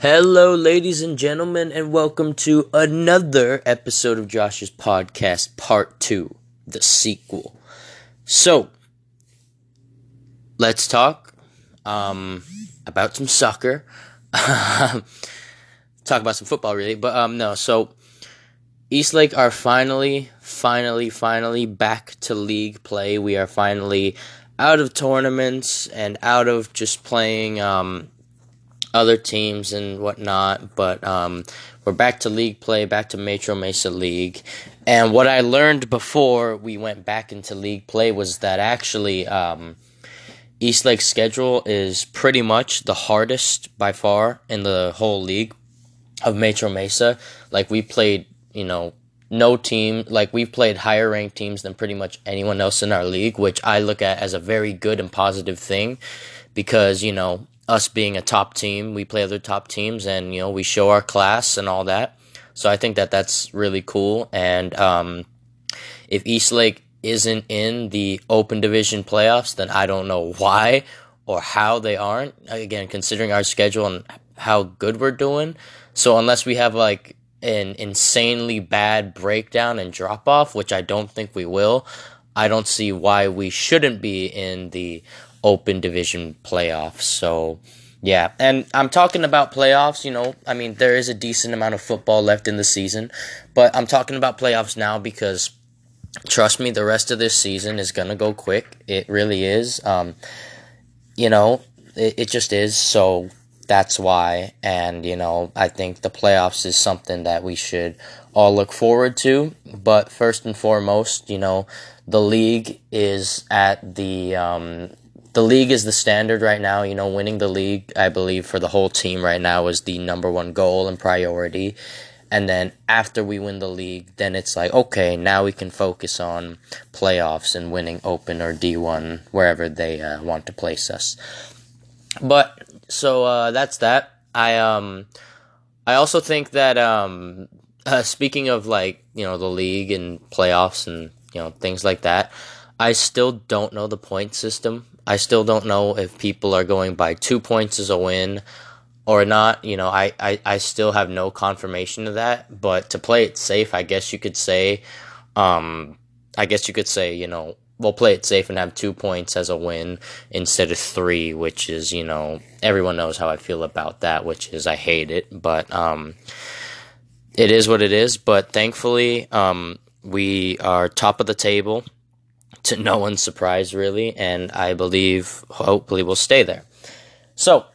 Hello, ladies and gentlemen, and welcome to another episode of Josh's podcast, part two, the sequel. So, let's talk um, about some soccer. talk about some football, really, but um, no. So, Eastlake are finally, finally, finally back to league play. We are finally out of tournaments and out of just playing um, other teams and whatnot. But um, we're back to league play, back to Metro Mesa League. And what I learned before we went back into league play was that actually um, Eastlake's schedule is pretty much the hardest by far in the whole league of Metro Mesa. Like we played, you know, no team like we've played higher ranked teams than pretty much anyone else in our league, which I look at as a very good and positive thing because, you know, us being a top team, we play other top teams, and you know we show our class and all that. So I think that that's really cool. And um, if Eastlake isn't in the Open Division playoffs, then I don't know why or how they aren't. Again, considering our schedule and how good we're doing. So unless we have like an insanely bad breakdown and drop off, which I don't think we will, I don't see why we shouldn't be in the open division playoffs. So, yeah, and I'm talking about playoffs, you know, I mean, there is a decent amount of football left in the season, but I'm talking about playoffs now because trust me, the rest of this season is going to go quick. It really is. Um, you know, it, it just is. So that's why. And, you know, I think the playoffs is something that we should all look forward to. But first and foremost, you know, the league is at the um, the league is the standard right now. You know, winning the league, I believe, for the whole team right now is the number one goal and priority. And then after we win the league, then it's like, okay, now we can focus on playoffs and winning Open or D1, wherever they uh, want to place us. But, so uh, that's that. I, um, I also think that, um, uh, speaking of like, you know, the league and playoffs and, you know, things like that, I still don't know the point system I still don't know if people are going by two points as a win or not. You know, I, I, I still have no confirmation of that. But to play it safe, I guess you could say, um, I guess you could say, you know, we'll play it safe and have two points as a win instead of three, which is, you know, everyone knows how I feel about that, which is I hate it. But um, it is what it is. But thankfully, um, we are top of the table to no one's surprise, really, and I believe hopefully we'll stay there. So,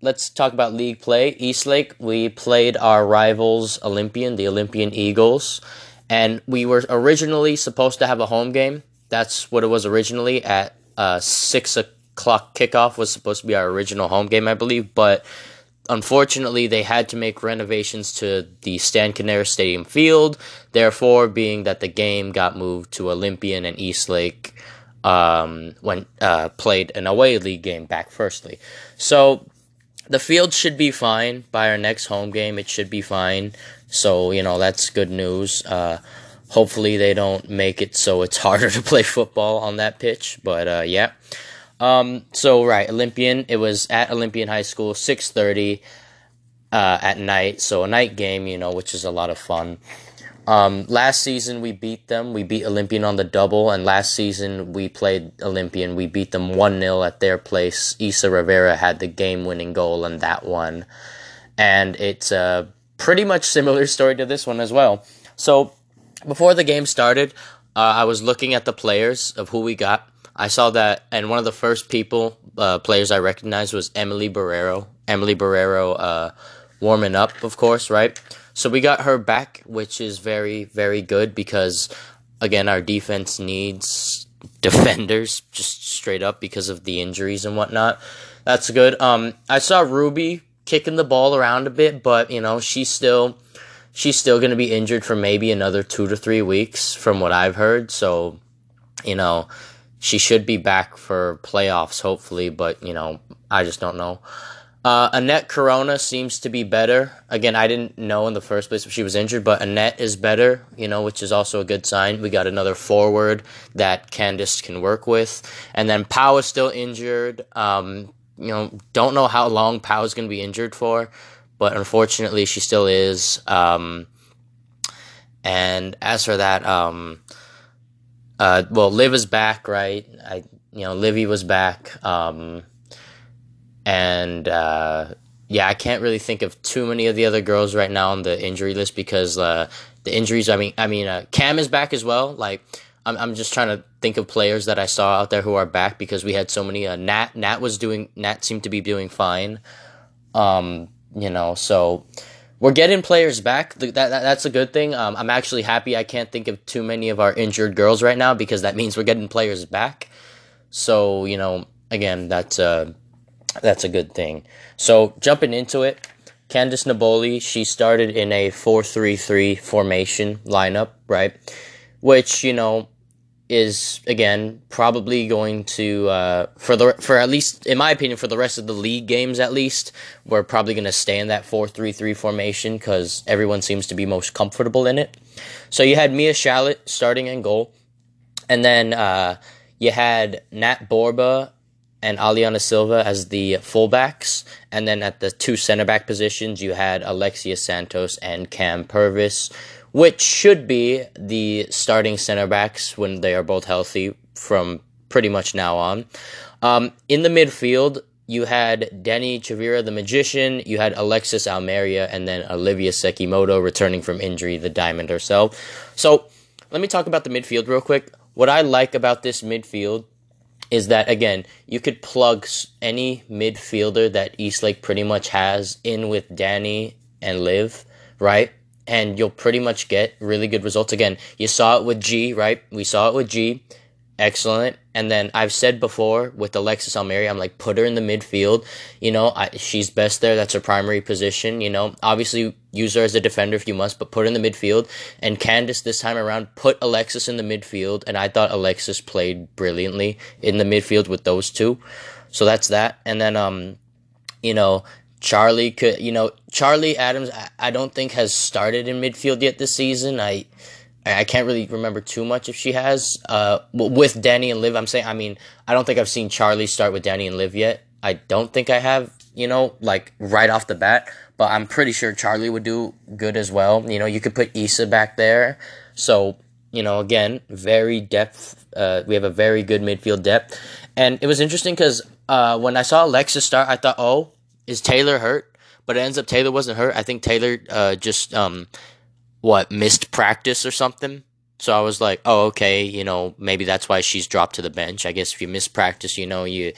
let's talk about league play. Eastlake, we played our rivals Olympian, the Olympian Eagles, and we were originally supposed to have a home game. That's what it was originally at uh, six o'clock kickoff was supposed to be our original home game, I believe, but unfortunately, they had to make renovations to the Stan Canaris Stadium field. Therefore, being that the game got moved to Olympian and Eastlake um, when uh, played an away league game back firstly. So the field should be fine by our next home game. It should be fine. So you know that's good news. Uh, hopefully they don't make it so it's harder to play football on that pitch. But uh, yeah. Um, so right, Olympian. It was at Olympian High School, six thirty uh, at night. So a night game, you know, which is a lot of fun. Um, last season we beat them. We beat Olympian on the double, and last season we played Olympian. We beat them one 0 at their place. Isa Rivera had the game winning goal in that one, and it's a pretty much similar story to this one as well. So before the game started, uh, I was looking at the players of who we got I saw that, and one of the first people, uh, players I recognized was Emily Barrero. Emily Barrero uh, warming up, of course, right? So we got her back, which is very, very good because, again, our defense needs defenders just straight up because of the injuries and whatnot. That's good. Um, I saw Ruby kicking the ball around a bit, but you know she's still she's still going to be injured for maybe another two to three weeks, from what I've heard. So, you know, she should be back for playoffs, hopefully, but you know, I just don't know. Uh, Annette Corona seems to be better. Again, I didn't know in the first place if she was injured, but Annette is better, you know, which is also a good sign. We got another forward that Candice can work with. And then Pau is still injured. Um, you know, don't know how long Pau is going to be injured for, but unfortunately, she still is. Um, and as for that, um, uh, well, Liv is back, right? I, you know, Livy was back, um, and uh, yeah, I can't really think of too many of the other girls right now on the injury list because uh, the injuries. I mean, I mean, uh, Cam is back as well. Like, I'm, I'm just trying to think of players that I saw out there who are back because we had so many. Uh, Nat, Nat was doing. Nat seemed to be doing fine. Um, you know, so we're getting players back. That, that that's a good thing. Um, I'm actually happy. I can't think of too many of our injured girls right now because that means we're getting players back. So you know, again, that's uh, that's a good thing. So jumping into it, Candice Naboli, she started in a four-three-three formation lineup, right? Which you know is again probably going to uh, for the for at least in my opinion for the rest of the league games at least we're probably going to stay in that 4-3-3 formation because everyone seems to be most comfortable in it. So you had Mia Shallot starting in goal and then uh, you had Nat Borba and Aliana Silva as the fullbacks and then at the two center back positions you had Alexia Santos and Cam Purvis which should be the starting center backs when they are both healthy from pretty much now on. Um, in the midfield, you had Deni Chavira, the magician, you had Alexis Almeria, and then Olivia Sekimoto returning from injury, the diamond herself. So, let me talk about the midfield real quick. What I like about this midfield is that, again, you could plug any midfielder that Eastlake pretty much has in with Danny and Liv, right? And you'll pretty much get really good results. Again, you saw it with G, right? We saw it with G. Excellent. And then I've said before with Alexis Almeria, I'm like, put her in the midfield. You know, I, she's best there. That's her primary position. You know, obviously use her as a defender if you must, but put her in the midfield. And Candice this time around put Alexis in the midfield. And I thought Alexis played brilliantly in the midfield with those two. So that's that. And then, um, you know, Charlie could, you know, Charlie Adams. I, don't think has started in midfield yet this season. I, I can't really remember too much if she has. Uh, with Danny and Liv, I'm saying. I mean, I don't think I've seen Charlie start with Danny and Liv yet. I don't think I have. You know, like right off the bat. But I'm pretty sure Charlie would do good as well. You know, you could put Issa back there. So you know, again, very depth. Uh, we have a very good midfield depth, and it was interesting because uh, when I saw Alexis start, I thought, oh, is Taylor hurt? But it ends up Taylor wasn't hurt. I think Taylor uh, just um, what missed practice or something. So I was like, oh, okay, you know, maybe that's why she's dropped to the bench. I guess if you miss practice, you know, you,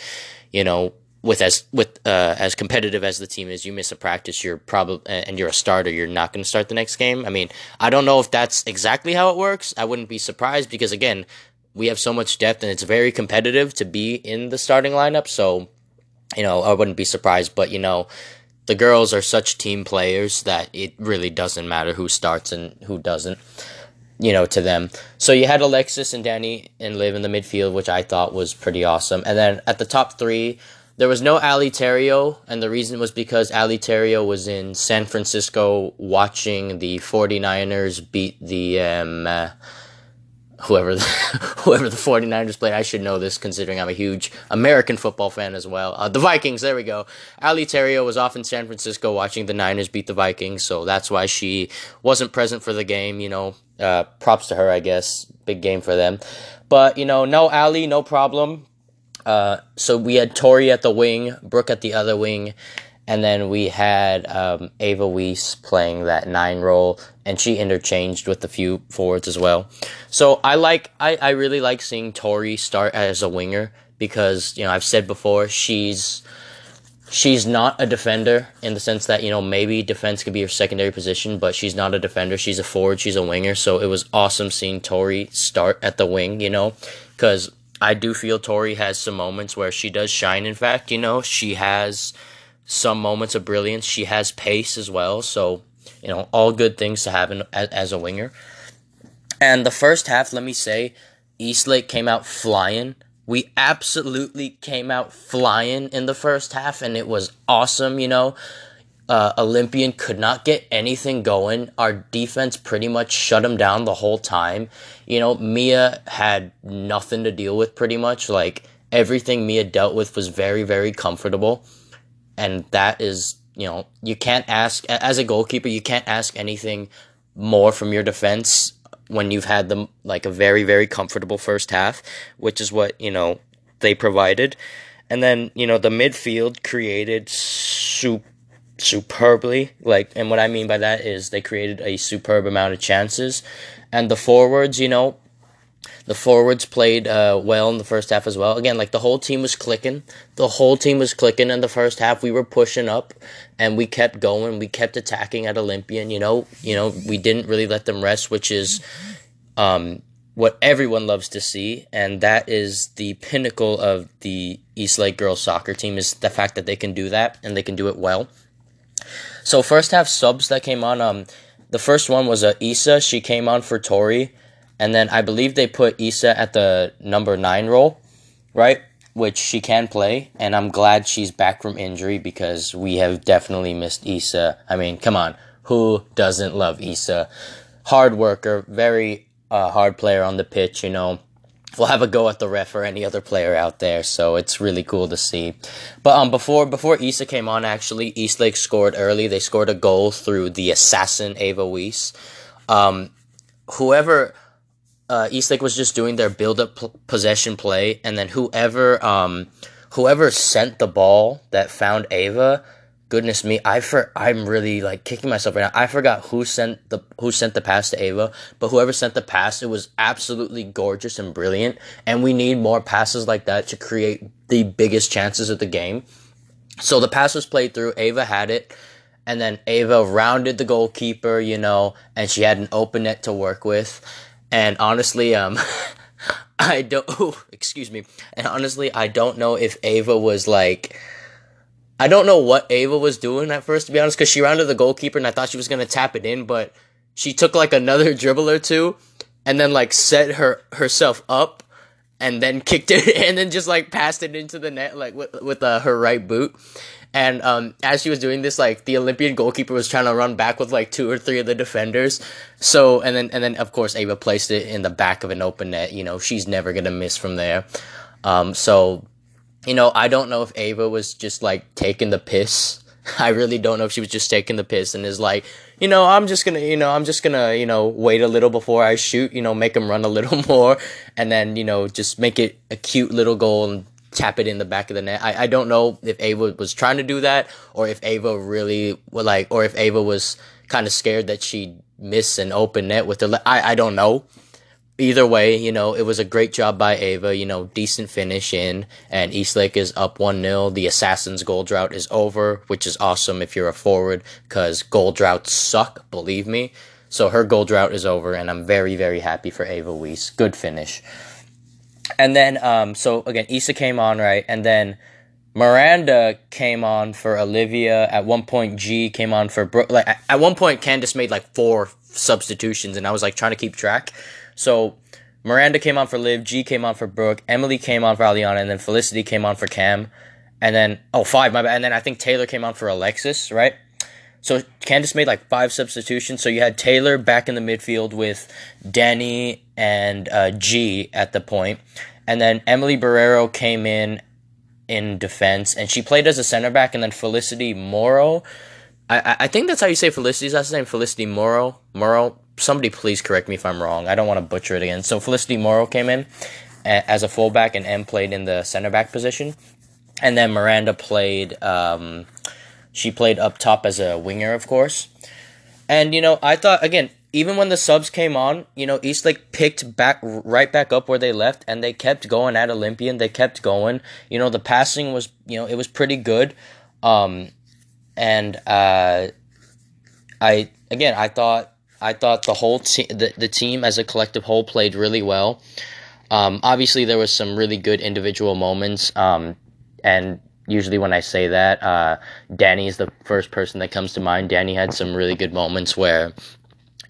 you know, with as with uh, as competitive as the team is, you miss a practice, you're probably and you're a starter, you're not going to start the next game. I mean, I don't know if that's exactly how it works. I wouldn't be surprised because again, we have so much depth and it's very competitive to be in the starting lineup. So you know, I wouldn't be surprised, but you know, the girls are such team players that it really doesn't matter who starts and who doesn't, you know, to them. So you had Alexis and Danny and Liv in the midfield, which I thought was pretty awesome. And then at the top three, there was no Ali Terrio, and the reason was because Ali Terrio was in San Francisco watching the 49ers beat the um, uh, whoever the, whoever the 49ers played. I should know this considering I'm a huge American football fan as well. Uh, the Vikings, there we go. Ali Terrio was off in San Francisco watching the Niners beat the Vikings, so that's why she wasn't present for the game. You know, uh, props to her, I guess. Big game for them. But, you know, no Ali, no problem. Uh, so we had Tori at the wing, Brooke at the other wing, and then we had um, Ava Weiss playing that nine role, and she interchanged with a few forwards as well. So I like, I, I really like seeing Tori start as a winger because you know I've said before she's she's not a defender in the sense that you know maybe defense could be her secondary position, but she's not a defender. She's a forward. She's a winger. So it was awesome seeing Tori start at the wing. You know, because I do feel Tori has some moments where she does shine. In fact, you know, she has some moments of brilliance. She has pace as well, so you know all good things to have in, as, as a winger. And the first half, let me say, Eastlake came out flying. We absolutely came out flying in the first half, and it was awesome. You know, uh, Olympian could not get anything going. Our defense pretty much shut him down the whole time. You know, Mia had nothing to deal with pretty much. Like everything Mia dealt with was very, very comfortable and that is you know, you can't ask as a goalkeeper, you can't ask anything more from your defense when you've had them like a very very comfortable first half, which is what you know they provided, and then you know the midfield created soup superbly like and what i mean by that is they created a superb amount of chances. And the forwards you know the forwards played uh, well in the first half as well. Again, like the whole team was clicking. The whole team was clicking in the first half. We were pushing up, and we kept going. We kept attacking at Olympian. You know, you know, we didn't really let them rest, which is um, what everyone loves to see, and that is the pinnacle of the East Lake girls soccer team is the fact that they can do that and they can do it well. So first half subs that came on. Um, the first one was uh, Isa. She came on for Tori and then I believe they put Issa at the number nine role, right? Which she can play, and I'm glad she's back from injury because we have definitely missed Issa. I mean, come on, who doesn't love Issa? Hard worker, very uh, hard player on the pitch, you know. We'll have a go at the ref or any other player out there, so it's really cool to see. But um, before before Issa came on, actually, Eastlake scored early. They scored a goal through the assassin Ava Weiss. Um, whoever uh, Eastlake was just doing their build up p- possession play, and then whoever um, whoever sent the ball that found Ava, goodness me, I for I'm really like kicking myself right now. I forgot who sent the who sent the pass to Ava, but whoever sent the pass, it was absolutely gorgeous and brilliant. And we need more passes like that to create the biggest chances of the game. So the pass was played through. Ava had it. And then Ava rounded the goalkeeper, you know, and she had an open net to work with and honestly, um, I don't. Oh, excuse me. And honestly, I don't know if Ava was like. I don't know what Ava was doing at first, to be honest, because she rounded the goalkeeper and I thought she was gonna tap it in, but she took like another dribble or two, and then like set her herself up, and then kicked it, and then just like passed it into the net like with with uh, her right boot. And um, as she was doing this, like the Olympian goalkeeper was trying to run back with like two or three of the defenders. So and then and then of course Ava placed it in the back of an open net. You know she's never gonna miss from there. Um, so you know I don't know if Ava was just like taking the piss. I really don't know if she was just taking the piss and is like, you know, I'm just gonna, you know, I'm just gonna, you know, wait a little before I shoot, you know, make him run a little more, and then, you know, just make it a cute little goal and tap it in the back of the net. I, I don't know if Ava was trying to do that or if Ava really like or if Ava was kind of scared that she'd miss an open net with the I, I don't know. Either way, you know, it was a great job by Ava, you know, decent finish in and Eastlake is up 1-0. The Assassins goal drought is over, which is awesome if you're a forward cuz goal droughts suck, believe me. So her goal drought is over and I'm very very happy for Ava Weiss. Good finish. And then, um, so again, Issa came on, right? And then Miranda came on for Olivia. At one point, G came on for Brooke. Like, at one point, Candace made like four substitutions, and I was like trying to keep track. So Miranda came on for Liv, G came on for Brooke, Emily came on for Aliana, and then Felicity came on for Cam. And then, oh, five, my bad. And then I think Taylor came on for Alexis, right? So Candace made like five substitutions. So you had Taylor back in the midfield with Danny and uh, G at the point, and then Emily Barrero came in in defense, and she played as a center back, and then Felicity Morrow. I, I think that's how you say Felicity's last name, Felicity Morrow. Morrow. Somebody please correct me if I'm wrong. I don't want to butcher it again. So Felicity Morrow came in as a fullback, and M played in the center back position, and then Miranda played. Um, she played up top as a winger, of course. And you know, I thought again, even when the subs came on, you know, Eastlake picked back right back up where they left, and they kept going at Olympian. They kept going. You know, the passing was, you know, it was pretty good. Um, and uh, I again, I thought I thought the whole team, the, the team as a collective whole played really well. Um, obviously, there was some really good individual moments. Um, and usually when I say that, uh, Danny is the first person that comes to mind. Danny had some really good moments where,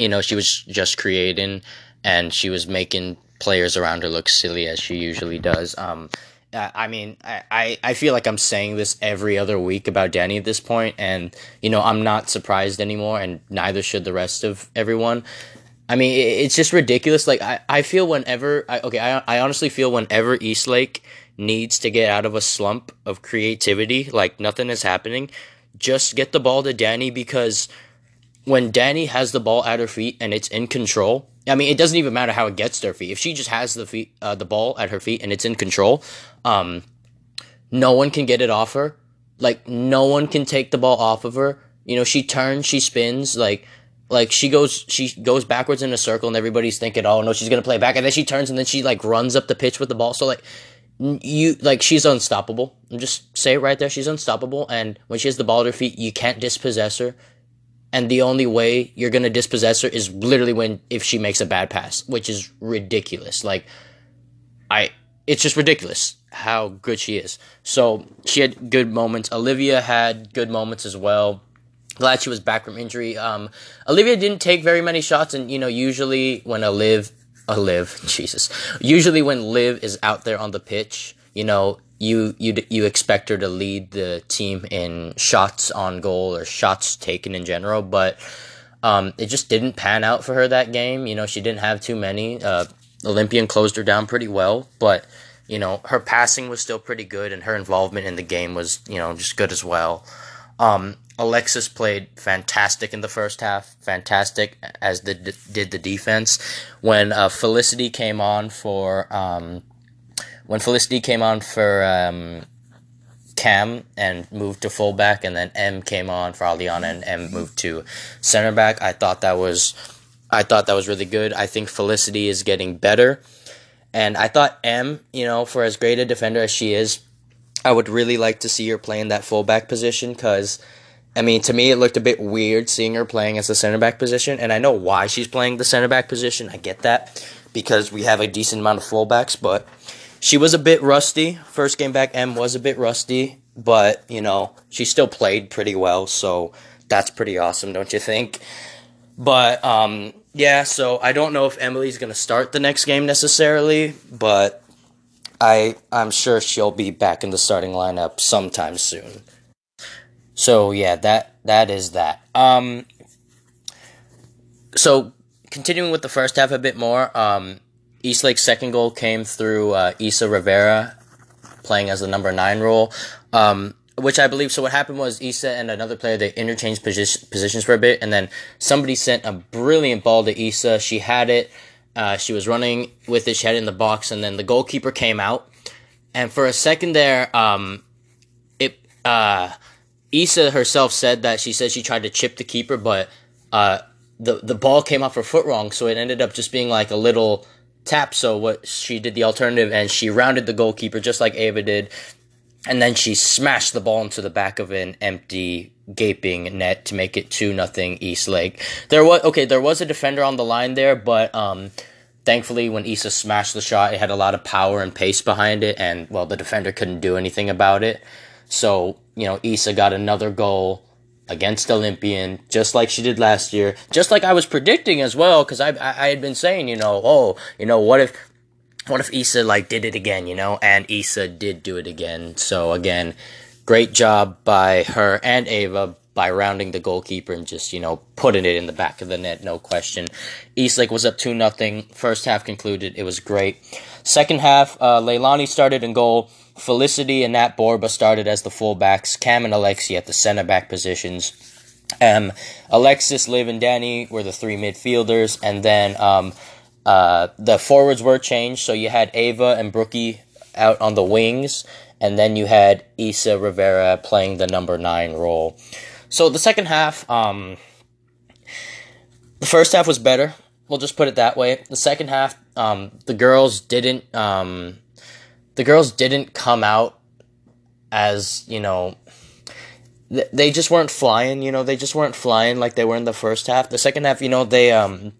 you know, she was just creating and she was making players around her look silly as she usually does. Um, I mean, I, I feel like I'm saying this every other week about Danny at this point, and you know I'm not surprised anymore, and neither should the rest of everyone. I mean, it's just ridiculous. Like I, I feel whenever I okay, I, I honestly feel whenever Eastlake needs to get out of a slump of creativity, like nothing is happening, just get the ball to Danny because when Danny has the ball at her feet and it's in control, I mean, it doesn't even matter how it gets to her feet. If she just has the feet, uh, the ball at her feet and it's in control, um, no one can get it off her. Like no one can take the ball off of her. You know, she turns, she spins, like like she goes she goes backwards in a circle and everybody's thinking, oh no, she's gonna play back, and then she turns and then she like runs up the pitch with the ball. So like you like she's unstoppable. Just say it right there, she's unstoppable. And when she has the ball at her feet, you can't dispossess her. And the only way you're gonna dispossess her is literally when if she makes a bad pass, which is ridiculous. Like I it's just ridiculous how good she is. So she had good moments. Olivia had good moments as well. Glad she was back from injury. Um, Olivia didn't take very many shots, and you know, usually when a live, a live, Jesus, usually when Liv is out there on the pitch, you know, you you you expect her to lead the team in shots on goal or shots taken in general, but um, it just didn't pan out for her that game. You know, she didn't have too many. Uh, Olympian closed her down pretty well, but you know, her passing was still pretty good, and her involvement in the game was you know just good as well. Um, Alexis played fantastic in the first half, fantastic as did did the defense. When uh, Felicity came on for um, when Felicity came on for um, Cam and moved to fullback, and then M came on for Aliana and M moved to center back. I thought that was I thought that was really good. I think Felicity is getting better, and I thought M, you know, for as great a defender as she is, I would really like to see her play in that fullback position because I mean, to me, it looked a bit weird seeing her playing as the center back position, and I know why she's playing the center back position. I get that because we have a decent amount of fullbacks, but she was a bit rusty. First game back, M was a bit rusty, but you know she still played pretty well, so that's pretty awesome, don't you think? But um, yeah, so I don't know if Emily's gonna start the next game necessarily, but I I'm sure she'll be back in the starting lineup sometime soon. So yeah, that that is that. Um, so continuing with the first half a bit more, um, Eastlake's second goal came through uh, Isa Rivera playing as the number nine role, um, which I believe. So what happened was Isa and another player they interchanged position, positions for a bit, and then somebody sent a brilliant ball to Isa. She had it. Uh, she was running with it. She had it in the box, and then the goalkeeper came out. And for a second there, um, it uh, Isa herself said that she said she tried to chip the keeper, but uh, the the ball came off her foot wrong, so it ended up just being like a little tap. So what she did the alternative, and she rounded the goalkeeper just like Ava did, and then she smashed the ball into the back of an empty gaping net to make it two nothing East Lake. There was okay, there was a defender on the line there, but um, thankfully when Isa smashed the shot, it had a lot of power and pace behind it, and well, the defender couldn't do anything about it. So, you know, Isa got another goal against Olympian, just like she did last year, just like I was predicting as well, because I, I, I had been saying, you know, oh, you know, what if, what if Isa like did it again, you know, and Isa did do it again. So again, great job by her and Ava by rounding the goalkeeper and just you know putting it in the back of the net, no question. Eastlake was up two nothing. First half concluded, it was great. Second half, uh, Leilani started in goal. Felicity and Nat Borba started as the fullbacks, Cam and Alexi at the center back positions. Um, Alexis, Liv, and Danny were the three midfielders, and then um, uh, the forwards were changed. So you had Ava and Brookie out on the wings, and then you had Isa Rivera playing the number nine role. So the second half, um, the first half was better. We'll just put it that way. The second half, um, the girls didn't um, the girls didn't come out as you know they just weren't flying you know they just weren't flying like they were in the first half the second half you know they um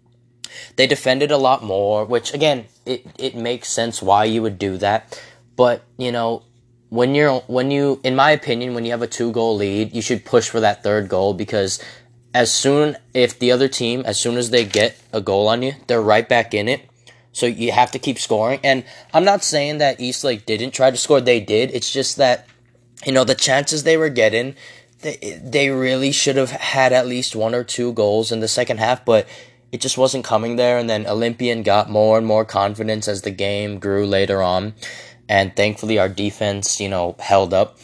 they defended a lot more which again it it makes sense why you would do that but you know when you're when you in my opinion when you have a two goal lead you should push for that third goal because as soon if the other team as soon as they get a goal on you they're right back in it so you have to keep scoring. And I'm not saying that Eastlake didn't try to score. They did. It's just that, you know, the chances they were getting, they, they really should have had at least one or two goals in the second half, but it just wasn't coming there. And then Olympian got more and more confidence as the game grew later on. And thankfully, our defense, you know, held up.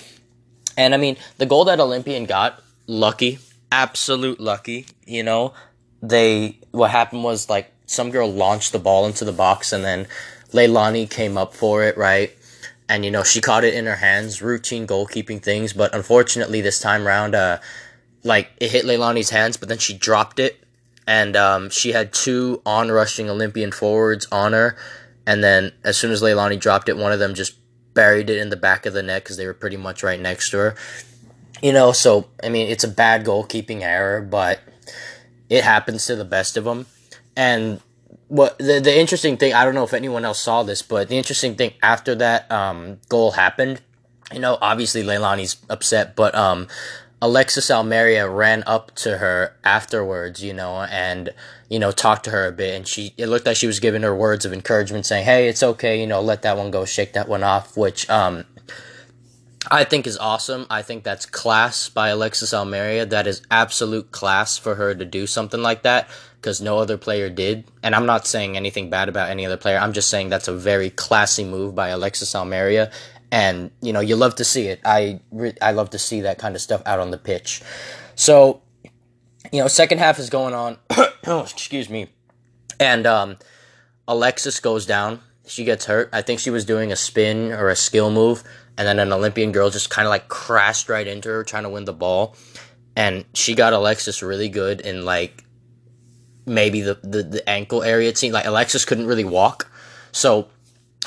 And I mean, the goal that Olympian got lucky, absolute lucky. You know, they what happened was like some girl launched the ball into the box and then Leilani came up for it, right? And you know she caught it in her hands, routine goalkeeping things. But unfortunately, this time round, uh, like it hit Leilani's hands, but then she dropped it, and um, she had two on-rushing Olympian forwards on her, and then as soon as Leilani dropped it, one of them just buried it in the back of the net because they were pretty much right next to her. You know, so I mean, it's a bad goalkeeping error, but it happens to the best of them. And what the the interesting thing, I don't know if anyone else saw this, but the interesting thing after that um, goal happened, you know, obviously Leilani's upset, but um, Alexis Almeria ran up to her afterwards, you know, and you know talked to her a bit, and she it looked like she was giving her words of encouragement, saying, "Hey, it's okay, you know, let that one go, shake that one off," which um, I think is awesome. I think that's class by Alexis Almeria. That is absolute class for her to do something like that because no other player did. And I'm not saying anything bad about any other player. I'm just saying that's a very classy move by Alexis Almeria. And you know you love to see it. I I love to see that kind of stuff out on the pitch. So, you know, second half is going on. oh, excuse me. And um, Alexis goes down. She gets hurt. I think she was doing a spin or a skill move, and then an Olympian girl just kind of like crashed right into her, trying to win the ball. And she got Alexis really good in like maybe the, the, the ankle area. It seemed like Alexis couldn't really walk. So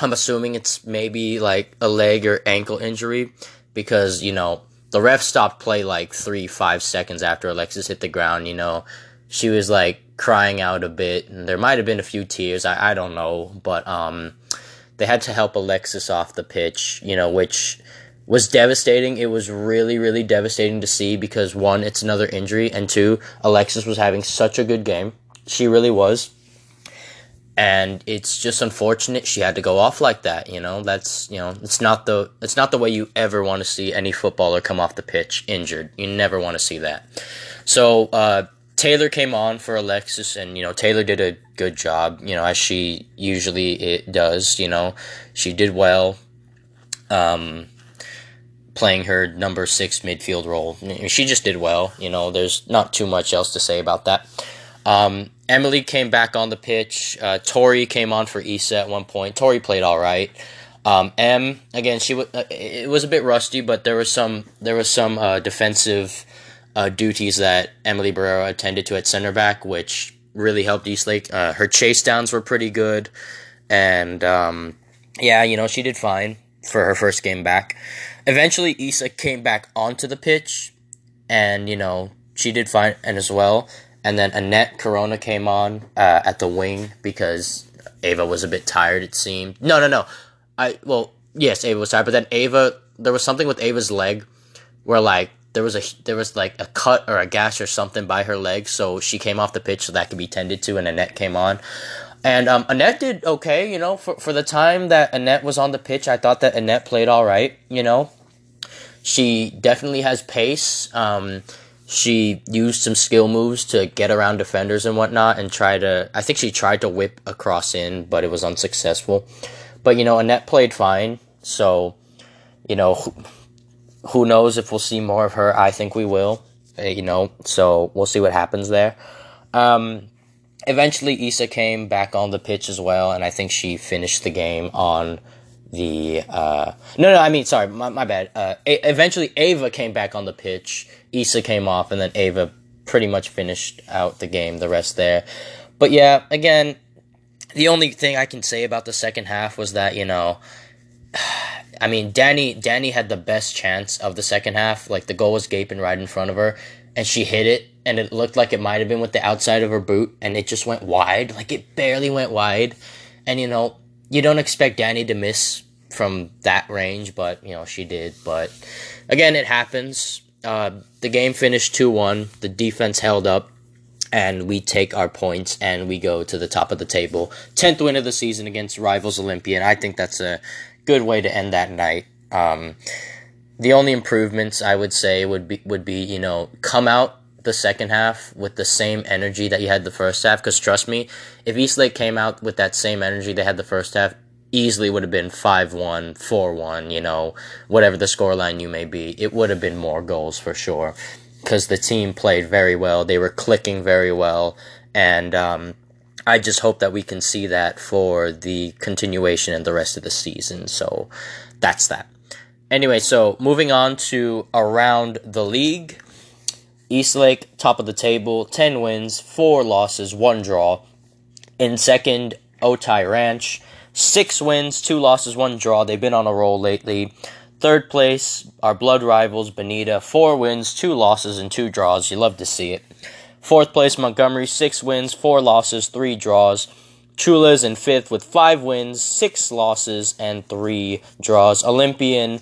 I'm assuming it's maybe like a leg or ankle injury because, you know, the ref stopped play like three, five seconds after Alexis hit the ground. You know, she was like crying out a bit, and there might have been a few tears. I, I don't know, but um, they had to help Alexis off the pitch, you know, which was devastating. It was really, really devastating to see because one, it's another injury, and two, Alexis was having such a good game. She really was. And it's just unfortunate she had to go off like that, you know. That's you know, it's not the it's not the way you ever want to see any footballer come off the pitch injured. You never want to see that. So uh, Taylor came on for Alexis, and you know Taylor did a good job, you know, as she usually it does. You know, she did well, um, playing her number six midfield role. She just did well. You know, there's not too much else to say about that. Um, Emily came back on the pitch. Uh, Tori came on for Issa at one point. Tori played all right. Um, M again, she w- uh, it was a bit rusty, but there was some there was some uh, defensive uh, duties that Emily Barrera attended to at center back, which really helped Eastlake. Uh, her chase downs were pretty good, and um, yeah, you know she did fine for her first game back. Eventually, Issa came back onto the pitch, and you know she did fine and as well. And then Annette Corona came on uh, at the wing because Ava was a bit tired. It seemed. No, no, no. I well, yes, Ava was tired, but then Ava, there was something with Ava's leg, where like there was a there was like a cut or a gash or something by her leg, so she came off the pitch so that could be tended to, and Annette came on. And um, Annette did okay, you know, for, for the time that Annette was on the pitch, I thought that Annette played all right, you know. She definitely has pace. Um, she used some skill moves to get around defenders and whatnot and try to I think she tried to whip a cross in, but it was unsuccessful. But you know, Annette played fine, so you know who, who knows if we'll see more of her. I think we will. Uh, you know, so we'll see what happens there. Um, eventually, Issa came back on the pitch as well, and I think she finished the game on the uh, no no I mean sorry my, my bad uh, a- eventually Ava came back on the pitch Issa came off and then Ava pretty much finished out the game the rest there but yeah again the only thing I can say about the second half was that you know I mean Danny Danny had the best chance of the second half like the goal was gaping right in front of her and she hit it and it looked like it might have been with the outside of her boot and it just went wide like it barely went wide and you know you don't expect Danny to miss from that range, but you know she did. But again, it happens. Uh, the game finished two one. The defense held up, and we take our points and we go to the top of the table. Tenth win of the season against rivals Olympian. I think that's a good way to end that night. Um, the only improvements I would say would be would be you know come out the second half with the same energy that you had the first half. Because trust me, if Eastlake came out with that same energy they had the first half, easily would have been 5 1, 4 1, you know, whatever the scoreline you may be. It would have been more goals for sure. because the team played very well. They were clicking very well, and um, I just hope that we can see that for the continuation and the rest of the season. So that's that. Anyway, so moving on to around the league. Eastlake, top of the table, 10 wins, 4 losses, 1 draw. In second, Otay Ranch, 6 wins, 2 losses, 1 draw. They've been on a roll lately. Third place, our blood rivals, Bonita. 4 wins, 2 losses, and 2 draws. You love to see it. Fourth place, Montgomery, 6 wins, 4 losses, 3 draws. Chula's in fifth with 5 wins, 6 losses, and 3 draws. Olympian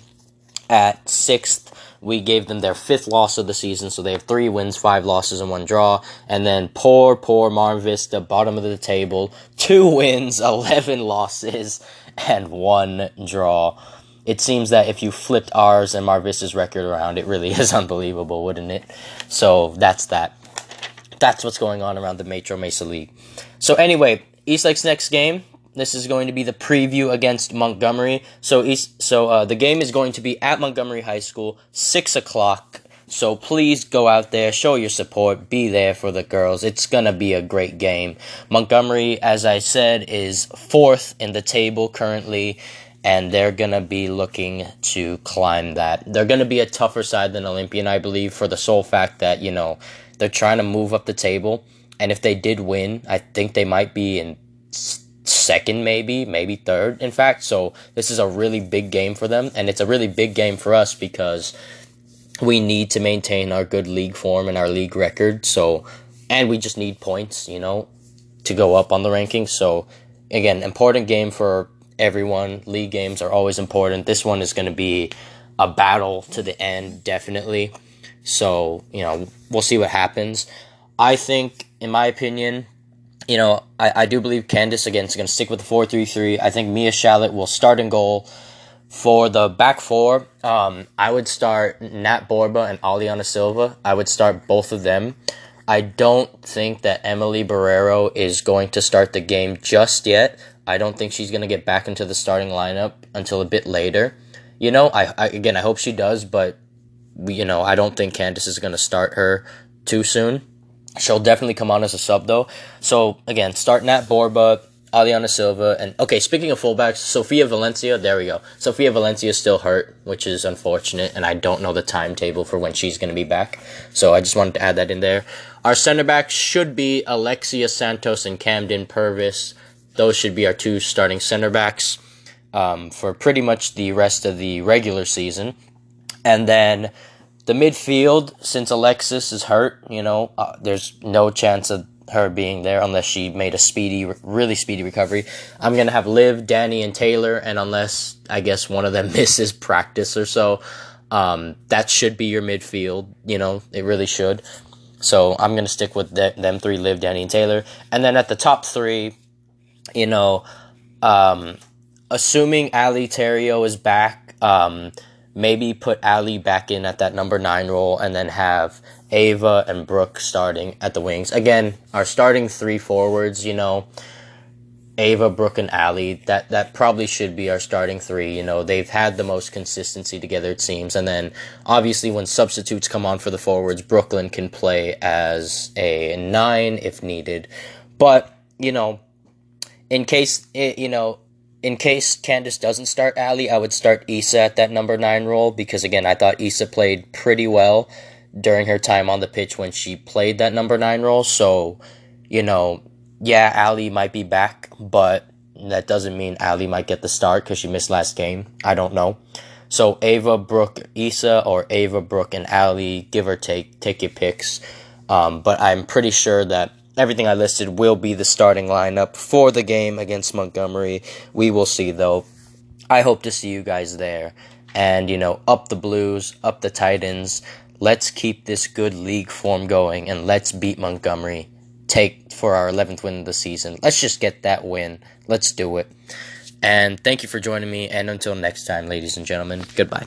at sixth we gave them their fifth loss of the season, so they have three wins, five losses, and one draw. And then poor, poor Mar Vista, bottom of the table, two wins, 11 losses, and one draw. It seems that if you flipped ours and Mar Vista's record around, it really is unbelievable, wouldn't it? So that's that. That's what's going on around the Metro Mesa League. So anyway, East Lake's next game this is going to be the preview against Montgomery. So East, so uh, the game is going to be at Montgomery High School, six o'clock. So please go out there, show your support, be there for the girls. It's gonna be a great game. Montgomery, as I said, is fourth in the table currently, and they're gonna be looking to climb that. They're gonna be a tougher side than Olympian, I believe, for the sole fact that you know they're trying to move up the table. And if they did win, I think they might be in second, maybe, maybe third, in fact. So this is a really big game for them, and it's a really big game for us because we need to maintain our good league form and our league record. So, and we just need points, you know, to go up on the rankings. So, again, important game for everyone. League games are always important. This one is going to be a battle to the end, definitely. So, you know, we'll see what happens. I think, in my opinion, you know, I, I do believe Candace again is going to stick with the four three three. I think Mia Shallot will start in goal. For the back four, um, I would start Nat Borba and Aliana Silva. I would start both of them. I don't think that Emily Barrero is going to start the game just yet. I don't think she's going to get back into the starting lineup until a bit later. You know, I, I again, I hope she does, but you know, I don't think Candace is going to start her too soon. She'll definitely come on as a sub though. So again, starting at Borba, Aliana Silva, and okay. Speaking of fullbacks, Sofia Valencia. There we go. Sofia Valencia is still hurt, which is unfortunate, and I don't know the timetable for when she's going to be back. So I just wanted to add that in there. Our center backs should be Alexia Santos and Camden Purvis. Those should be our two starting center backs um, for pretty much the rest of the regular season, and then the midfield, since Alexis is hurt, you know, uh, there's no chance of her being there unless she made a speedy, really speedy recovery. I'm gonna have Liv, Danny, and Taylor, and unless I guess one of them misses practice or so, um, that should be your midfield. You know, it really should. So I'm gonna stick with them three: Liv, Danny, and Taylor. And then at the top three, you know, um, assuming Ali Terrio is back, um, maybe put Ali back in at that number nine role and then have Ava and Brooke starting at the wings. Again, our starting three forwards, you know, Ava, Brooke, and Ali, that, that probably should be our starting three. You know, they've had the most consistency together, it seems. And then, obviously, when substitutes come on for the forwards, Brooklyn can play as a nine if needed. But, you know, in case, it, you know, in case Candace doesn't start Ali, I would start Issa at that number nine role because again, I thought Issa played pretty well during her time on the pitch when she played that number nine role. So, you know, yeah, Ali might be back, but that doesn't mean Ali might get the start because she missed last game. I don't know. So Ava, Brooke, Issa, or Ava, Brooke, and Ali, give or take, take your picks. Um, but I'm pretty sure that everything I listed will be the starting lineup for the game against Montgomery. We will see, though. I hope to see you guys there. And, you know, up the Blues, up the Titans. Let's keep this good league form going and let's beat Montgomery. Take for our 11th win of the season. Let's just get that win. Let's do it. And thank you for joining me. And until next time, ladies and gentlemen, goodbye.